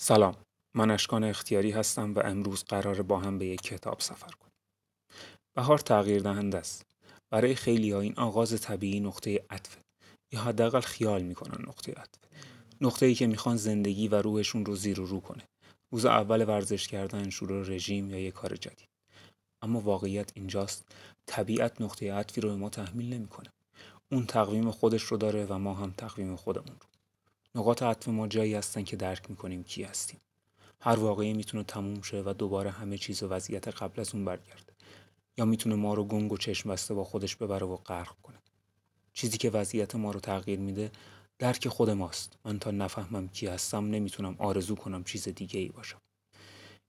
سلام. من اشکان اختیاری هستم و امروز قرار با هم به یک کتاب سفر کنیم. بهار تغییر دهنده است. برای خیلی ها این آغاز طبیعی نقطه عطف. یا حداقل خیال می‌کنن نقطه عطف. نقطه ای که می‌خوان زندگی و روحشون رو زیر و رو کنه. روز اول ورزش کردن شروع رژیم یا یک کار جدید. اما واقعیت اینجاست طبیعت نقطه عطفی رو به ما تحمیل نمی‌کنه. اون تقویم خودش رو داره و ما هم تقویم خودمون رو. نقاط عطف ما جایی هستن که درک می‌کنیم کی هستیم. هر واقعی می‌تونه تموم شه و دوباره همه چیز و وضعیت قبل از اون برگرده. یا می‌تونه ما رو گنگ و چشم بسته با خودش ببره و غرق کنه. چیزی که وضعیت ما رو تغییر میده درک خود ماست. من تا نفهمم کی هستم نمی‌تونم آرزو کنم چیز دیگه ای باشم.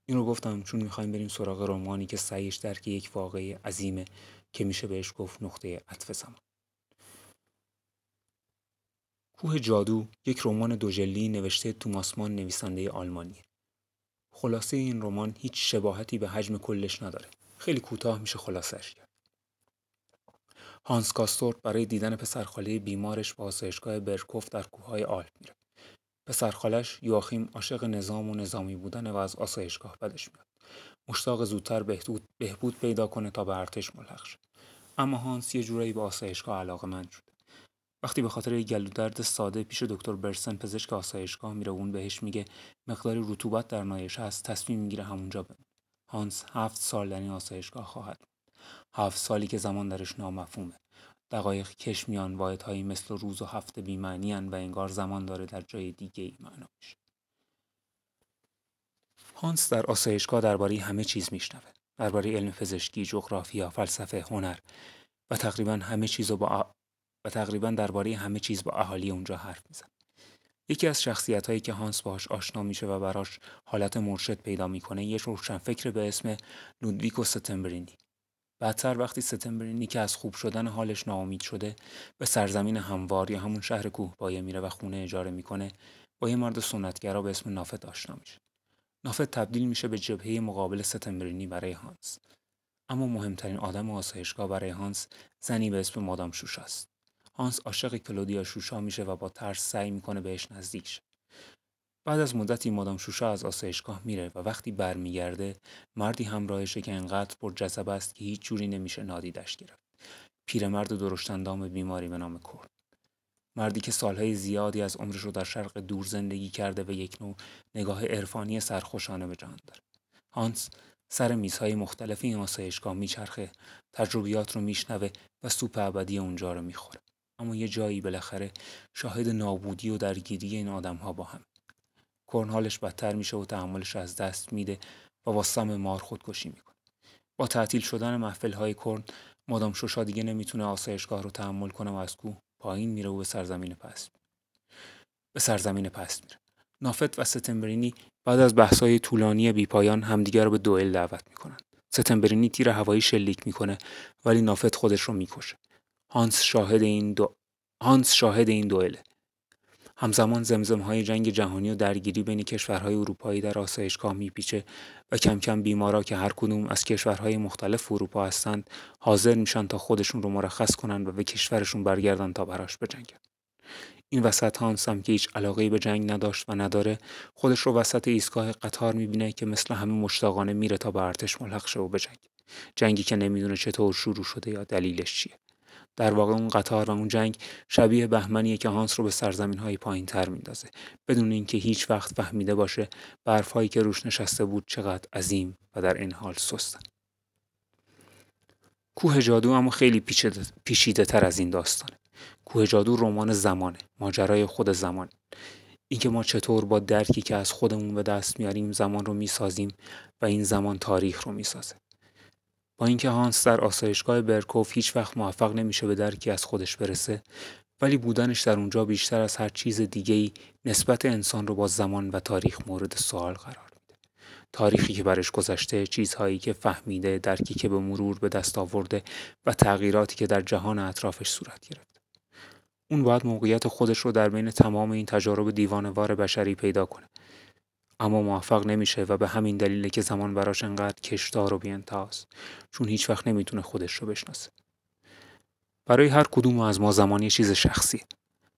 این رو گفتم چون می‌خوایم بریم سراغ رمانی که سعیش درک یک واقعی عظیمه که میشه بهش گفت نقطه عطف زمان. کوه جادو یک رمان دوجلی نوشته توماسمان نویسنده آلمانی. خلاصه این رمان هیچ شباهتی به حجم کلش نداره. خیلی کوتاه میشه خلاصش کرد. هانس کاستورت برای دیدن پسرخاله بیمارش به آسایشگاه برکوف در کوههای آلپ میره. پسرخالش یواخیم عاشق نظام و نظامی بودن و از آسایشگاه بدش میاد. مشتاق زودتر بهبود, بهبود پیدا کنه تا به ارتش ملحق شه. اما هانس یه جورایی به آسایشگاه علاقه من شد. وقتی به خاطر یک درد ساده پیش دکتر برسن پزشک آسایشگاه میره اون بهش میگه مقدار رطوبت در نایش هست تصمیم می‌گیره همونجا بمونه. هانس هفت سال در این آسایشگاه خواهد هفت سالی که زمان درش نامفهومه. دقایق کش میان واحدهایی مثل روز و هفته بیمعنی و انگار زمان داره در جای دیگه ای معنا میشه. هانس در آسایشگاه درباره همه چیز میشنوه. درباره علم پزشکی جغرافیا فلسفه هنر و تقریبا همه چیز رو با و تقریبا درباره همه چیز با اهالی اونجا حرف میزن. یکی از شخصیت هایی که هانس باهاش آشنا میشه و براش حالت مرشد پیدا می‌کنه یه فکر به اسم لودویکو ستمبرینی. بعدتر وقتی ستمبرینی که از خوب شدن حالش ناامید شده به سرزمین هموار یا همون شهر کوه بایه میره و خونه اجاره می‌کنه با یه مرد سنتگرا به اسم نافت آشنا میشه. نافت تبدیل میشه به جبهه مقابل ستمبرینی برای هانس. اما مهمترین آدم آسایشگاه برای هانس زنی به اسم مادام شوش است. هانس عاشق کلودیا شوشا میشه و با ترس سعی می‌کنه بهش نزدیک شه. بعد از مدتی مادام شوشا از آسایشگاه میره و وقتی برمیگرده مردی همراهشه که انقدر پر جذب است که هیچ جوری نمیشه نادیدش گرفت. پیرمرد درشتندام بیماری به نام کرد. مردی که سالهای زیادی از عمرش رو در شرق دور زندگی کرده و یک نوع نگاه عرفانی سرخوشانه به جهان داره. هانس سر میزهای مختلف این آسایشگاه میچرخه تجربیات رو میشنوه و سوپ ابدی اونجا رو می‌خوره اما یه جایی بالاخره شاهد نابودی و درگیری این آدم ها با هم. کرن حالش بدتر میشه و تحملش از دست میده و با سم مار خودکشی می‌کنه. با تعطیل شدن محفل های کرن مادام شوشا دیگه نمی‌تونه آسایشگاه رو تحمل کنه و از کوه پایین میره و به سرزمین پس به سرزمین پس میره. نافت و ستمبرینی بعد از بحث‌های طولانی بیپایان همدیگر رو به دوئل دعوت می‌کنن ستمبرینی تیر هوایی شلیک می‌کنه ولی نافت خودش رو می‌کشه. هانس شاهد این دو هانس شاهد این دوئله همزمان زمزم های جنگ جهانی و درگیری بین کشورهای اروپایی در آسایشگاه میپیچه و کم کم بیمارا که هر کدوم از کشورهای مختلف اروپا هستند حاضر میشن تا خودشون رو مرخص کنن و به کشورشون برگردن تا براش بجنگن. این وسط هانس هم که هیچ علاقه به جنگ نداشت و نداره خودش رو وسط ایستگاه قطار می‌بینه که مثل همه مشتاقانه میره تا به ارتش ملحق شه و بجنگ جنگی که نمی‌دونه چطور شروع شده یا دلیلش چیه. در واقع اون قطار و اون جنگ شبیه بهمنیه که هانس رو به سرزمین های پایین تر میندازه. بدون اینکه هیچ وقت فهمیده باشه برف هایی که روش نشسته بود چقدر عظیم و در این حال سستن. کوه جادو اما خیلی پیچیده تر از این داستانه. کوه جادو رمان زمانه ماجرای خود زمان اینکه ما چطور با درکی که از خودمون به دست میاریم زمان رو می‌سازیم و این زمان تاریخ رو می‌سازه. با اینکه هانس در آسایشگاه برکوف هیچ وقت موفق نمیشه به درکی از خودش برسه ولی بودنش در اونجا بیشتر از هر چیز دیگه ای نسبت انسان رو با زمان و تاریخ مورد سوال قرار میده. تاریخی که برش گذشته چیزهایی که فهمیده درکی که به مرور به دست آورده و تغییراتی که در جهان اطرافش صورت گرفته اون باید موقعیت خودش رو در بین تمام این تجارب دیوانوار بشری پیدا کنه. اما موفق نمیشه و به همین دلیله که زمان براش انقدر کشدار و بیانتهاست چون هیچ وقت نمی‌تونه خودش رو بشناسه. برای هر کدوم از ما زمان یه چیز شخصی.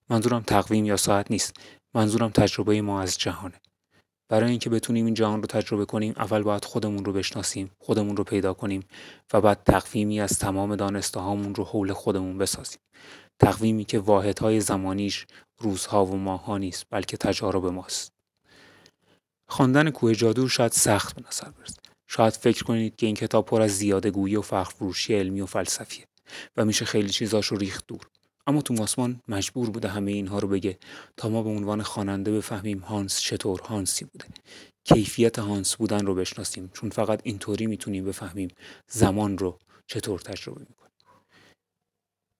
منظورم تقویم یا ساعت نیست. منظورم تجربه ما از جهانه. برای اینکه بتونیم این جهان رو تجربه کنیم اول باید خودمون رو بشناسیم خودمون رو پیدا کنیم و بعد تقویمی از تمام دانسته هامون رو حول خودمون بسازیم. تقویمی که واحدهای زمانیش روزها و ماهها نیست بلکه تجارب ماست. خواندن کوه جادو شاید سخت به نظر برسه. شاید فکر کنید که این کتاب پر از زیاده گویی و فخر فروشی علمی و فلسفیه و میشه خیلی چیزاش رو ریخت دور. اما تو ماسمان مجبور بوده همه اینها رو بگه تا ما به عنوان خواننده بفهمیم هانس چطور هانسی بوده. کیفیت هانس بودن رو بشناسیم چون فقط اینطوری می‌تونیم بفهمیم زمان رو چطور تجربه می‌کنیم.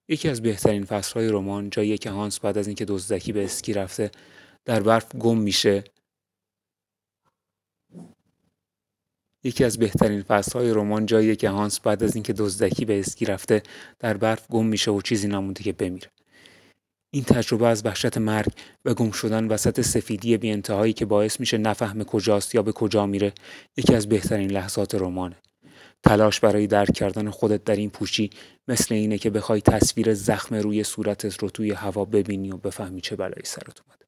یکی از بهترین فصلهای رمان جایی که هانس بعد از اینکه دزدکی به اسکی رفته در برف گم میشه یکی از بهترین فصلهای رمان جاییه که هانس بعد از اینکه دزدکی به اسکی رفته در برف گم میشه و چیزی نمونده که بمیره. این تجربه از وحشت مرگ و گم شدن وسط سفیدی بی انتهایی که باعث میشه نفهم کجاست یا به کجا میره یکی از بهترین لحظات رمانه. تلاش برای درک کردن خودت در این پوشی مثل اینه که بخوای تصویر زخم روی صورتت رو توی هوا ببینی و بفهمی چه بلایی سرت اومده.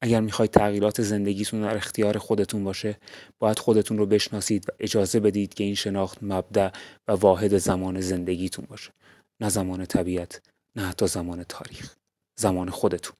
اگر می‌خواید تغییرات زندگیتون در اختیار خودتون باشه باید خودتون رو بشناسید و اجازه بدید که این شناخت مبدع و واحد زمان زندگیتون باشه. نه زمان طبیعت نه حتی زمان تاریخ. زمان خودتون.